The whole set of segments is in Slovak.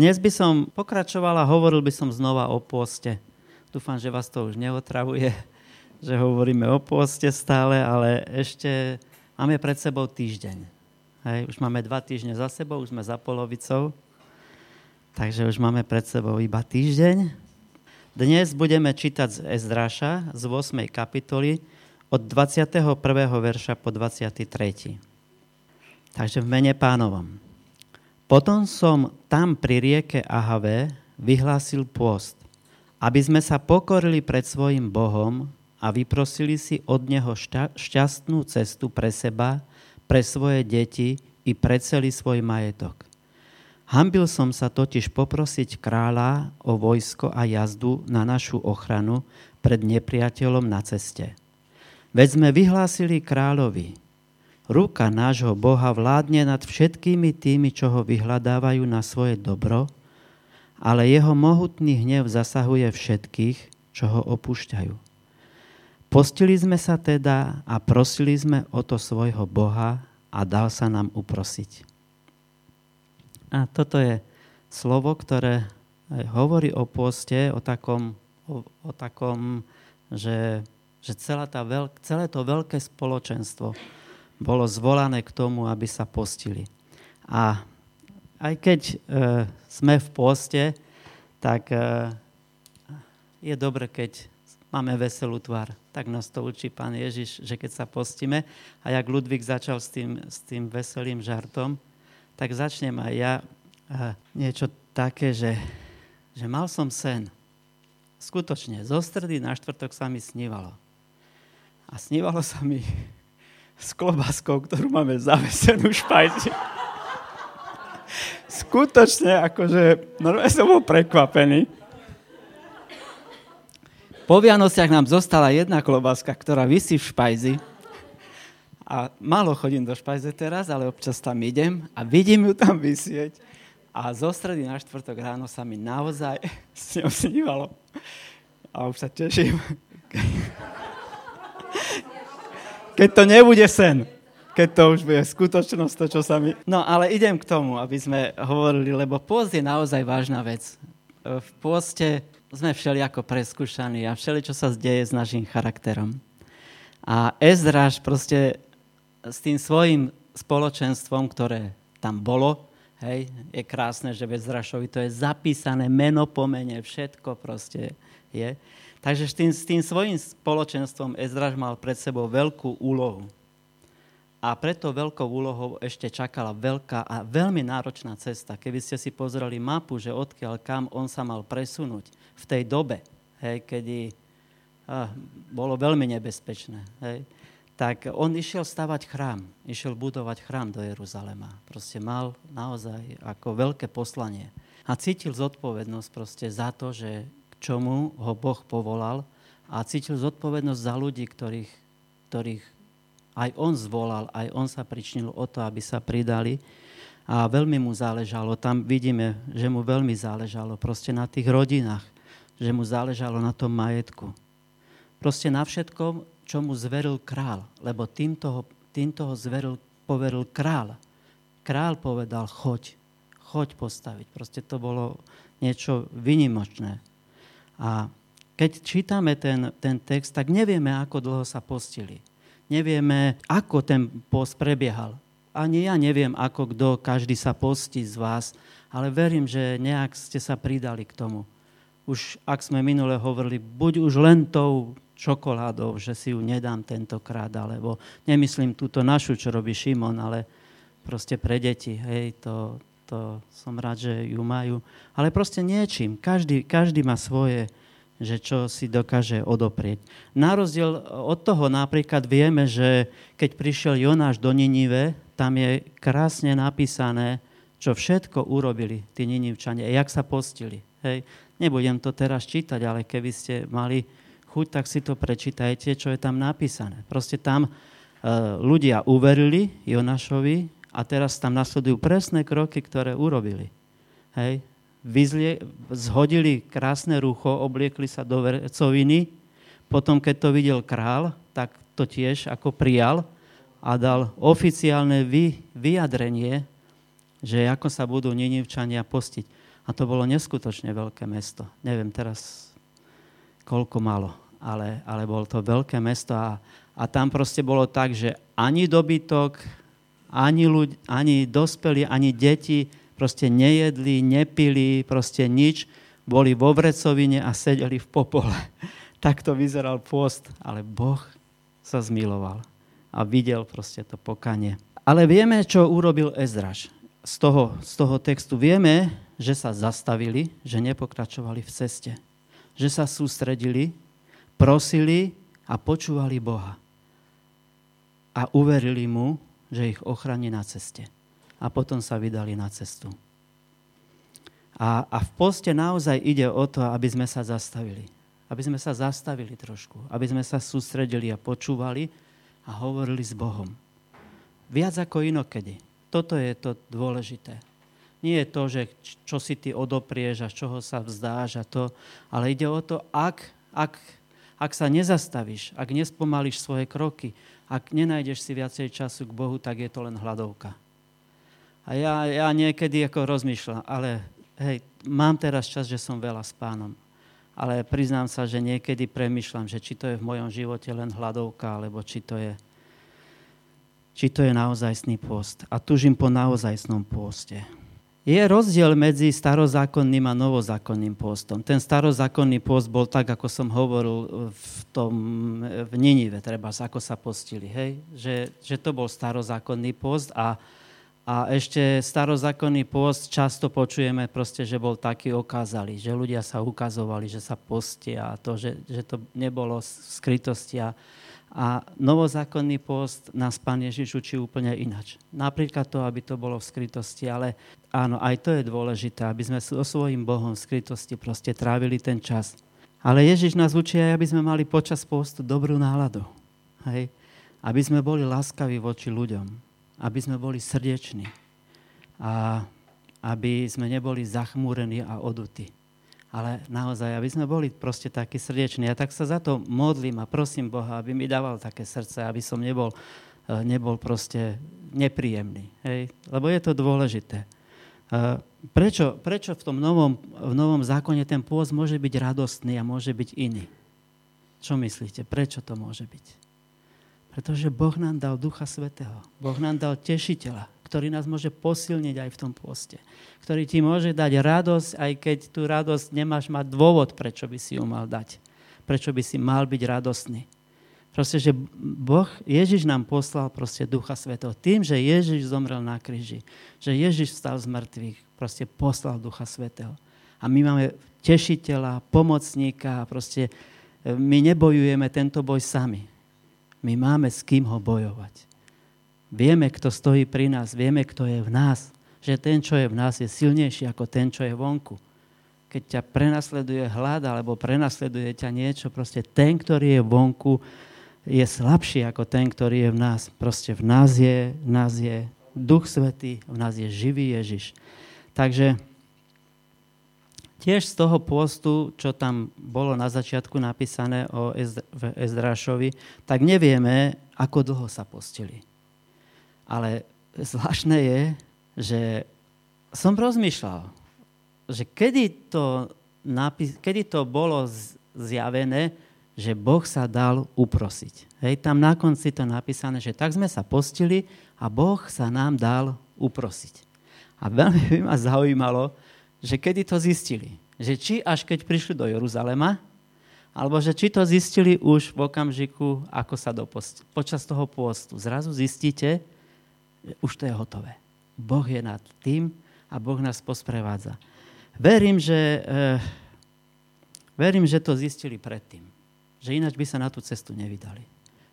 Dnes by som pokračoval a hovoril by som znova o pôste. Dúfam, že vás to už neotravuje, že hovoríme o pôste stále, ale ešte máme pred sebou týždeň. Hej, už máme dva týždne za sebou, už sme za polovicou, takže už máme pred sebou iba týždeň. Dnes budeme čítať z Ezdráša z 8. kapitoly od 21. verša po 23. Takže v mene pánovom. Potom som tam pri rieke Ahave vyhlásil pôst, aby sme sa pokorili pred svojim Bohom a vyprosili si od Neho šťastnú cestu pre seba, pre svoje deti i pre celý svoj majetok. Hambil som sa totiž poprosiť kráľa o vojsko a jazdu na našu ochranu pred nepriateľom na ceste. Veď sme vyhlásili kráľovi, Ruka nášho Boha vládne nad všetkými tými, čo ho vyhľadávajú na svoje dobro, ale jeho mohutný hnev zasahuje všetkých, čo ho opúšťajú. Postili sme sa teda a prosili sme o to svojho Boha a dal sa nám uprosiť. A toto je slovo, ktoré hovorí o poste, o takom, o, o takom že, že celá tá veľk, celé to veľké spoločenstvo, bolo zvolané k tomu, aby sa postili. A aj keď e, sme v poste, tak e, je dobre, keď máme veselú tvár. Tak nás to učí pán Ježiš, že keď sa postíme, a jak Ludvík začal s tým, s tým veselým žartom, tak začnem aj ja e, niečo také, že, že mal som sen. Skutočne, zo stredy na štvrtok sa mi snívalo. A snívalo sa mi, s klobáskou, ktorú máme zavesenú v špajzi. Skutočne, akože, normálne som bol prekvapený. Po Vianociach nám zostala jedna klobáska, ktorá vysí v špajzi. A málo chodím do špajze teraz, ale občas tam idem a vidím ju tam vysieť. A zo stredy na štvrtok ráno sa mi naozaj s ňou snívalo. A už sa teším keď to nebude sen, keď to už bude skutočnosť, to, čo sa mi... No, ale idem k tomu, aby sme hovorili, lebo pôst je naozaj vážna vec. V pôste sme všelijako preskúšaní a všeli, čo sa zdeje s našim charakterom. A Ezraš proste s tým svojim spoločenstvom, ktoré tam bolo, hej, je krásne, že v Ezrašovi to je zapísané meno po mene, všetko proste je. Takže s tým, s tým svojím spoločenstvom Ezraž mal pred sebou veľkú úlohu. A preto veľkou úlohou ešte čakala veľká a veľmi náročná cesta. Keby ste si pozreli mapu, že odkiaľ kam on sa mal presunúť v tej dobe, hej, kedy ah, bolo veľmi nebezpečné, hej, tak on išiel stavať chrám, išiel budovať chrám do Jeruzalema. Proste mal naozaj ako veľké poslanie. A cítil zodpovednosť proste za to, že čomu ho Boh povolal a cítil zodpovednosť za ľudí, ktorých, ktorých aj on zvolal, aj on sa pričnil o to, aby sa pridali. A veľmi mu záležalo, tam vidíme, že mu veľmi záležalo proste na tých rodinách, že mu záležalo na tom majetku. Proste na všetkom, čo mu zveril král, lebo týmto ho, týmto ho zveril, poveril král. Král povedal, choď, choď postaviť. Proste to bolo niečo vynimočné. A keď čítame ten, ten text, tak nevieme, ako dlho sa postili. Nevieme, ako ten post prebiehal. Ani ja neviem, ako kto, každý sa postí z vás, ale verím, že nejak ste sa pridali k tomu. Už, ak sme minule hovorili, buď už len tou čokoládou, že si ju nedám tentokrát, alebo nemyslím túto našu, čo robí Šimon, ale proste pre deti, hej, to, to som rád, že ju majú. Ale proste niečím. Každý, každý má svoje, že čo si dokáže odoprieť. Na rozdiel od toho napríklad vieme, že keď prišiel Jonáš do Ninive, tam je krásne napísané, čo všetko urobili tí Ninivčania, jak sa postili. Hej. Nebudem to teraz čítať, ale keby ste mali chuť, tak si to prečítajte, čo je tam napísané. Proste tam uh, ľudia uverili Jonášovi, a teraz tam nasledujú presné kroky, ktoré urobili. Hej. Vyzlie, zhodili krásne rucho, obliekli sa do vercoviny, potom keď to videl král, tak to tiež ako prijal a dal oficiálne vy, vyjadrenie, že ako sa budú Ninivčania postiť. A to bolo neskutočne veľké mesto. Neviem teraz, koľko malo, ale, ale bolo to veľké mesto a, a tam proste bolo tak, že ani dobytok, ani, ľudí, ani dospelí, ani deti proste nejedli, nepili, proste nič. Boli vo vrecovine a sedeli v popole. tak to vyzeral pôst, ale Boh sa zmiloval a videl proste to pokanie. Ale vieme, čo urobil Ezraš. Z toho, z toho textu vieme, že sa zastavili, že nepokračovali v ceste. Že sa sústredili, prosili a počúvali Boha. A uverili mu, že ich ochráni na ceste. A potom sa vydali na cestu. A, a v poste naozaj ide o to, aby sme sa zastavili. Aby sme sa zastavili trošku. Aby sme sa sústredili a počúvali a hovorili s Bohom. Viac ako inokedy. Toto je to dôležité. Nie je to, že čo si ty odoprieš a čoho sa vzdáš a to, ale ide o to, ak, ak, ak sa nezastavíš, ak nespomalíš svoje kroky, ak nenájdeš si viacej času k Bohu, tak je to len hladovka. A ja, ja niekedy ako rozmýšľam, ale hej, mám teraz čas, že som veľa s pánom. Ale priznám sa, že niekedy premyšľam, že či to je v mojom živote len hladovka, alebo či to je či to je naozajstný post. A tužím po naozajstnom poste. Je rozdiel medzi starozákonným a novozákonným postom. Ten starozákonný post bol tak, ako som hovoril v tom v Ninive, treba, ako sa postili, hej? Že, že to bol starozákonný post a, a ešte starozákonný post často počujeme proste, že bol taký okázalý, že ľudia sa ukazovali, že sa postia a to, že, že to nebolo v skrytosti a, a novozákonný post nás Pán Ježiš učí úplne inač. Napríklad to, aby to bolo v skrytosti, ale áno, aj to je dôležité, aby sme so svojím Bohom v skrytosti proste trávili ten čas. Ale Ježiš nás učí aj, aby sme mali počas postu dobrú náladu. Hej? Aby sme boli láskaví voči ľuďom. Aby sme boli srdeční. A aby sme neboli zachmúrení a odutí ale naozaj, aby sme boli proste takí srdeční. A tak sa za to modlím a prosím Boha, aby mi dával také srdce, aby som nebol, e, nebol proste nepríjemný. Hej? Lebo je to dôležité. E, prečo, prečo v tom novom, v novom zákone ten pôz môže byť radostný a môže byť iný? Čo myslíte? Prečo to môže byť? Pretože Boh nám dal Ducha Svetého. Boh nám dal tešiteľa, ktorý nás môže posilniť aj v tom poste. Ktorý ti môže dať radosť, aj keď tú radosť nemáš mať dôvod, prečo by si ju mal dať. Prečo by si mal byť radostný. Proste, že Boh, Ježiš nám poslal proste Ducha Svetého. Tým, že Ježiš zomrel na kríži, že Ježiš stal z mŕtvych, proste poslal Ducha Svetého. A my máme tešiteľa, pomocníka, proste e, my nebojujeme tento boj sami. My máme s kým ho bojovať. Vieme, kto stojí pri nás, vieme, kto je v nás. Že ten, čo je v nás, je silnejší ako ten, čo je vonku. Keď ťa prenasleduje hlad alebo prenasleduje ťa niečo, proste ten, ktorý je vonku, je slabší ako ten, ktorý je v nás. Proste v nás je, v nás je Duch Svetý, v nás je živý Ježiš. Takže tiež z toho postu, čo tam bolo na začiatku napísané o Ezdrášovi, tak nevieme, ako dlho sa postili. Ale zvláštne je, že som rozmýšľal, že kedy to, napis- kedy to bolo zjavené, že Boh sa dal uprosiť. Hej, tam na konci to napísané, že tak sme sa postili a Boh sa nám dal uprosiť. A veľmi by ma zaujímalo, že kedy to zistili. Že či až keď prišli do Jeruzalema, alebo že či to zistili už v okamžiku, ako sa dopost- počas toho pôstu. Zrazu zistíte, už to je hotové. Boh je nad tým a Boh nás posprevádza. Verím, že, eh, verím, že to zistili predtým. Že ináč by sa na tú cestu nevydali.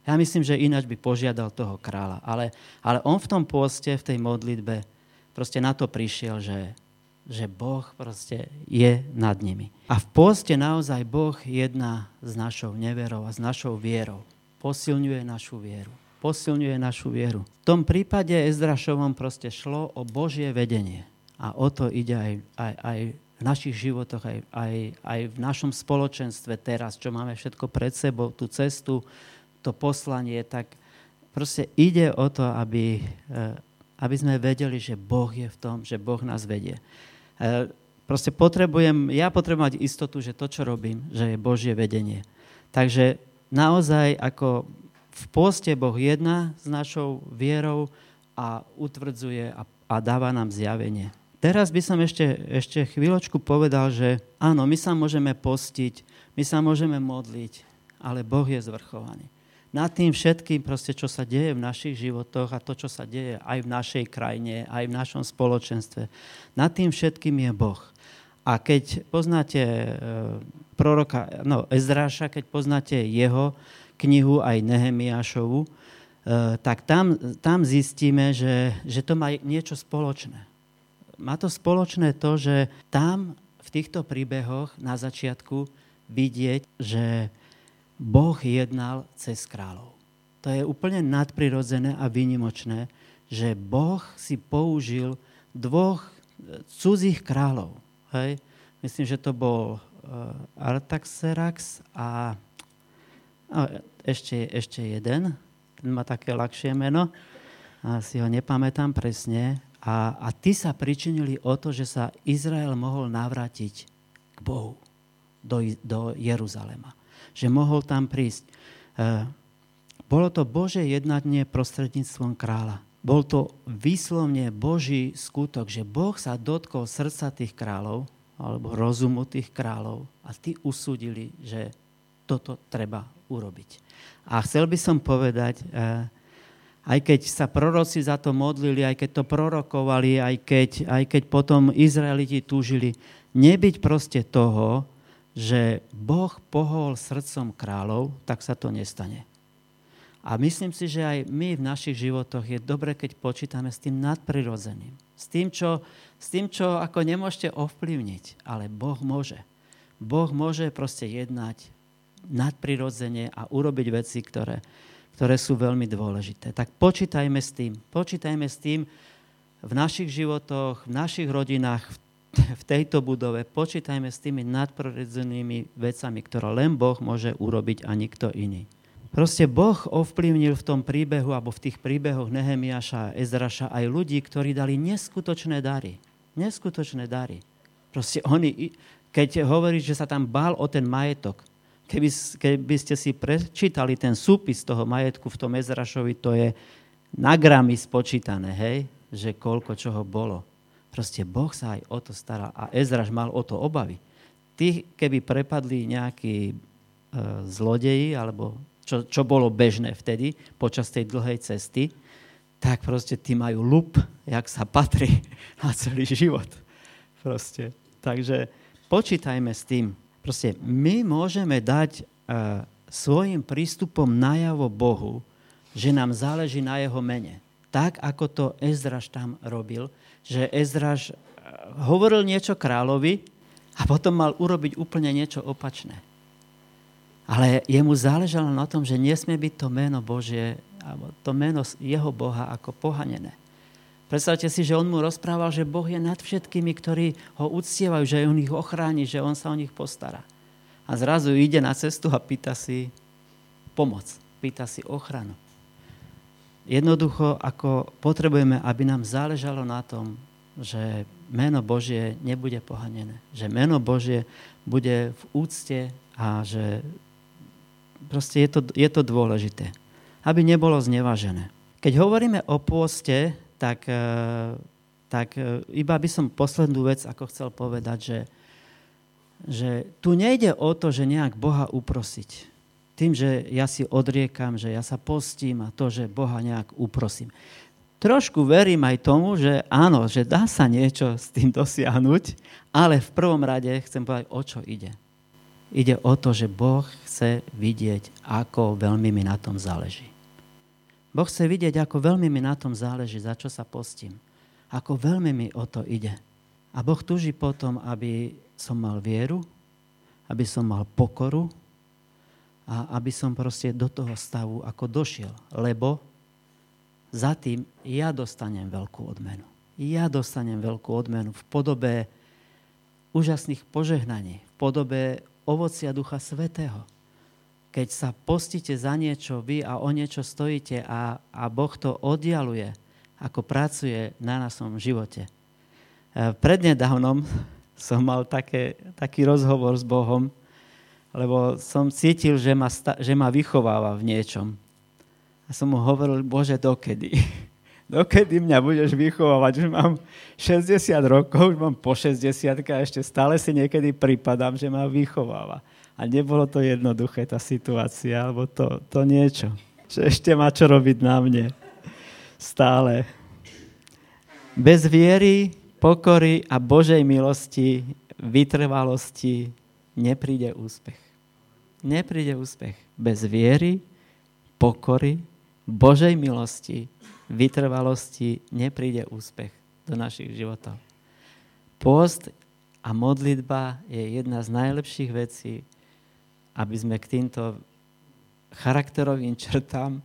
Ja myslím, že ináč by požiadal toho kráľa. Ale, ale on v tom pôste, v tej modlitbe, proste na to prišiel, že, že Boh proste je nad nimi. A v pôste naozaj Boh jedná s našou neverou a s našou vierou. Posilňuje našu vieru posilňuje našu vieru. V tom prípade Ezdrašovom proste šlo o Božie vedenie. A o to ide aj, aj, aj v našich životoch, aj, aj, aj v našom spoločenstve teraz, čo máme všetko pred sebou, tú cestu, to poslanie, tak proste ide o to, aby, eh, aby sme vedeli, že Boh je v tom, že Boh nás vedie. Eh, Proste potrebujem, ja potrebujem mať istotu, že to, čo robím, že je Božie vedenie. Takže naozaj ako v poste Boh jedná s našou vierou a utvrdzuje a, a dáva nám zjavenie. Teraz by som ešte, ešte chvíľočku povedal, že áno, my sa môžeme postiť, my sa môžeme modliť, ale Boh je zvrchovaný. Nad tým všetkým, proste, čo sa deje v našich životoch a to, čo sa deje aj v našej krajine, aj v našom spoločenstve, nad tým všetkým je Boh. A keď poznáte e, proroka, no Ezráša, keď poznáte jeho knihu aj Nehemiášovu, e, tak tam, tam zistíme, že, že to má niečo spoločné. Má to spoločné to, že tam v týchto príbehoch na začiatku vidieť, že Boh jednal cez kráľov. To je úplne nadprirodzené a výnimočné, že Boh si použil dvoch e, cudzích kráľov, Hej. Myslím, že to bol uh, Artaxerax a no, ešte, ešte jeden, ten má také ľahšie meno, a si ho nepamätám presne. A, a tí sa pričinili o to, že sa Izrael mohol navrátiť k Bohu do, do Jeruzalema. Že mohol tam prísť. Uh, bolo to Bože jednanie prostredníctvom kráľa bol to výslovne Boží skutok, že Boh sa dotkol srdca tých kráľov, alebo rozumu tých kráľov a tí usúdili, že toto treba urobiť. A chcel by som povedať, eh, aj keď sa proroci za to modlili, aj keď to prorokovali, aj keď, aj keď potom Izraeliti túžili, nebyť proste toho, že Boh pohol srdcom kráľov, tak sa to nestane. A myslím si, že aj my v našich životoch je dobre, keď počítame s tým nadprirodzeným. S tým, čo, s tým, čo ako nemôžete ovplyvniť, ale Boh môže. Boh môže proste jednať nadprirodzene a urobiť veci, ktoré, ktoré sú veľmi dôležité. Tak počítajme s tým. Počítajme s tým v našich životoch, v našich rodinách, v tejto budove. Počítajme s tými nadprirodzenými vecami, ktoré len Boh môže urobiť a nikto iný. Proste Boh ovplyvnil v tom príbehu, alebo v tých príbehoch Nehemiaša a Ezraša aj ľudí, ktorí dali neskutočné dary. Neskutočné dary. Proste oni, keď hovorí, že sa tam bál o ten majetok, keby, keby ste si prečítali ten súpis toho majetku v tom Ezrašovi, to je na gramy spočítané, hej, že koľko čoho bolo. Proste Boh sa aj o to staral a Ezraš mal o to obavy. Tí, keby prepadli nejakí e, zlodeji alebo čo, čo bolo bežné vtedy počas tej dlhej cesty, tak proste tí majú lup, jak sa patrí na celý život. Proste. Takže počítajme s tým. Proste my môžeme dať uh, svojim prístupom najavo Bohu, že nám záleží na jeho mene. Tak, ako to Ezraš tam robil, že Ezraš uh, hovoril niečo kráľovi a potom mal urobiť úplne niečo opačné. Ale jemu záležalo na tom, že nesmie byť to meno Božie, alebo to meno jeho Boha ako pohanené. Predstavte si, že on mu rozprával, že Boh je nad všetkými, ktorí ho uctievajú, že on ich ochráni, že on sa o nich postará. A zrazu ide na cestu a pýta si pomoc, pýta si ochranu. Jednoducho, ako potrebujeme, aby nám záležalo na tom, že meno Božie nebude pohanené. Že meno Božie bude v úcte a že proste je to, je to dôležité, aby nebolo znevažené. Keď hovoríme o pôste, tak, e, tak e, iba by som poslednú vec, ako chcel povedať, že, že tu nejde o to, že nejak Boha uprosiť. Tým, že ja si odriekam, že ja sa postím a to, že Boha nejak uprosím. Trošku verím aj tomu, že áno, že dá sa niečo s tým dosiahnuť, ale v prvom rade chcem povedať, o čo ide. Ide o to, že Boh chce vidieť, ako veľmi mi na tom záleží. Boh chce vidieť, ako veľmi mi na tom záleží, za čo sa postím. Ako veľmi mi o to ide. A Boh tuží potom, aby som mal vieru, aby som mal pokoru a aby som proste do toho stavu ako došiel. Lebo za tým ja dostanem veľkú odmenu. Ja dostanem veľkú odmenu v podobe úžasných požehnaní, v podobe ovocia Ducha Svetého. Keď sa postíte za niečo vy a o niečo stojíte a, a Boh to oddialuje, ako pracuje na našom živote. E, prednedávnom som mal také, taký rozhovor s Bohom, lebo som cítil, že ma, že ma vychováva v niečom. A som mu hovoril, Bože, dokedy? dokedy mňa budeš vychovávať? Už mám 60 rokov, už mám po 60 a ešte stále si niekedy pripadám, že ma vychováva. A nebolo to jednoduché, tá situácia, alebo to, to niečo. Že ešte má čo robiť na mne. Stále. Bez viery, pokory a Božej milosti, vytrvalosti nepríde úspech. Nepríde úspech. Bez viery, pokory, Božej milosti, vytrvalosti nepríde úspech do našich životov. Post a modlitba je jedna z najlepších vecí, aby sme k týmto charakterovým črtám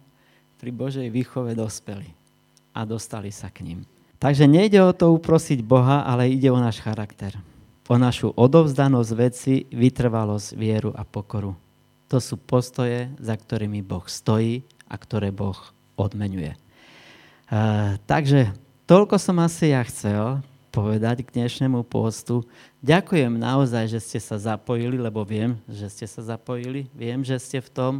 pri Božej výchove dospeli a dostali sa k ním. Takže nejde o to uprosiť Boha, ale ide o náš charakter. O našu odovzdanosť veci, vytrvalosť, vieru a pokoru. To sú postoje, za ktorými Boh stojí a ktoré Boh odmenuje. Takže toľko som asi ja chcel povedať k dnešnému postu. Ďakujem naozaj, že ste sa zapojili, lebo viem, že ste sa zapojili. Viem, že ste v tom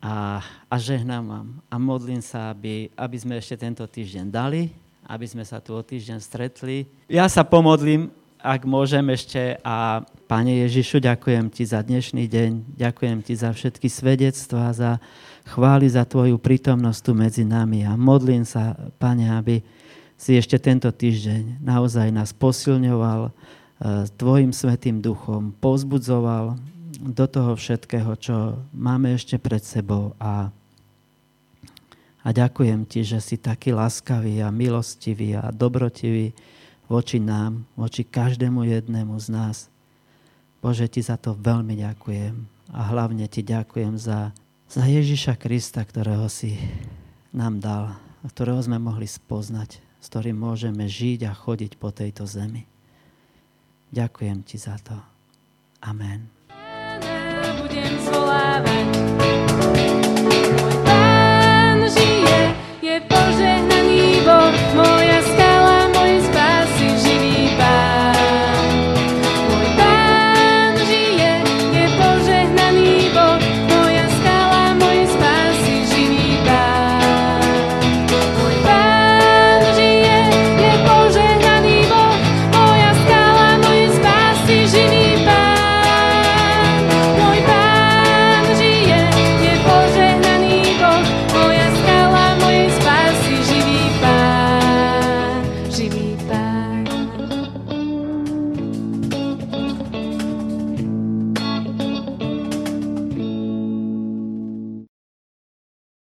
a, a žehnám vám. A modlím sa, aby, aby sme ešte tento týždeň dali, aby sme sa tu o týždeň stretli. Ja sa pomodlím, ak môžem ešte. A Pane Ježišu, ďakujem Ti za dnešný deň, ďakujem Ti za všetky svedectvá, za chváli za Tvoju prítomnosť tu medzi nami a modlím sa, Pane, aby si ešte tento týždeň naozaj nás posilňoval e, Tvojim svetým duchom, pozbudzoval do toho všetkého, čo máme ešte pred sebou a a ďakujem ti, že si taký láskavý a milostivý a dobrotivý voči nám, voči každému jednému z nás. Bože, Ti za to veľmi ďakujem a hlavne Ti ďakujem za, za Ježiša Krista, ktorého si nám dal a ktorého sme mohli spoznať, s ktorým môžeme žiť a chodiť po tejto zemi. Ďakujem Ti za to. Amen. Nebudem.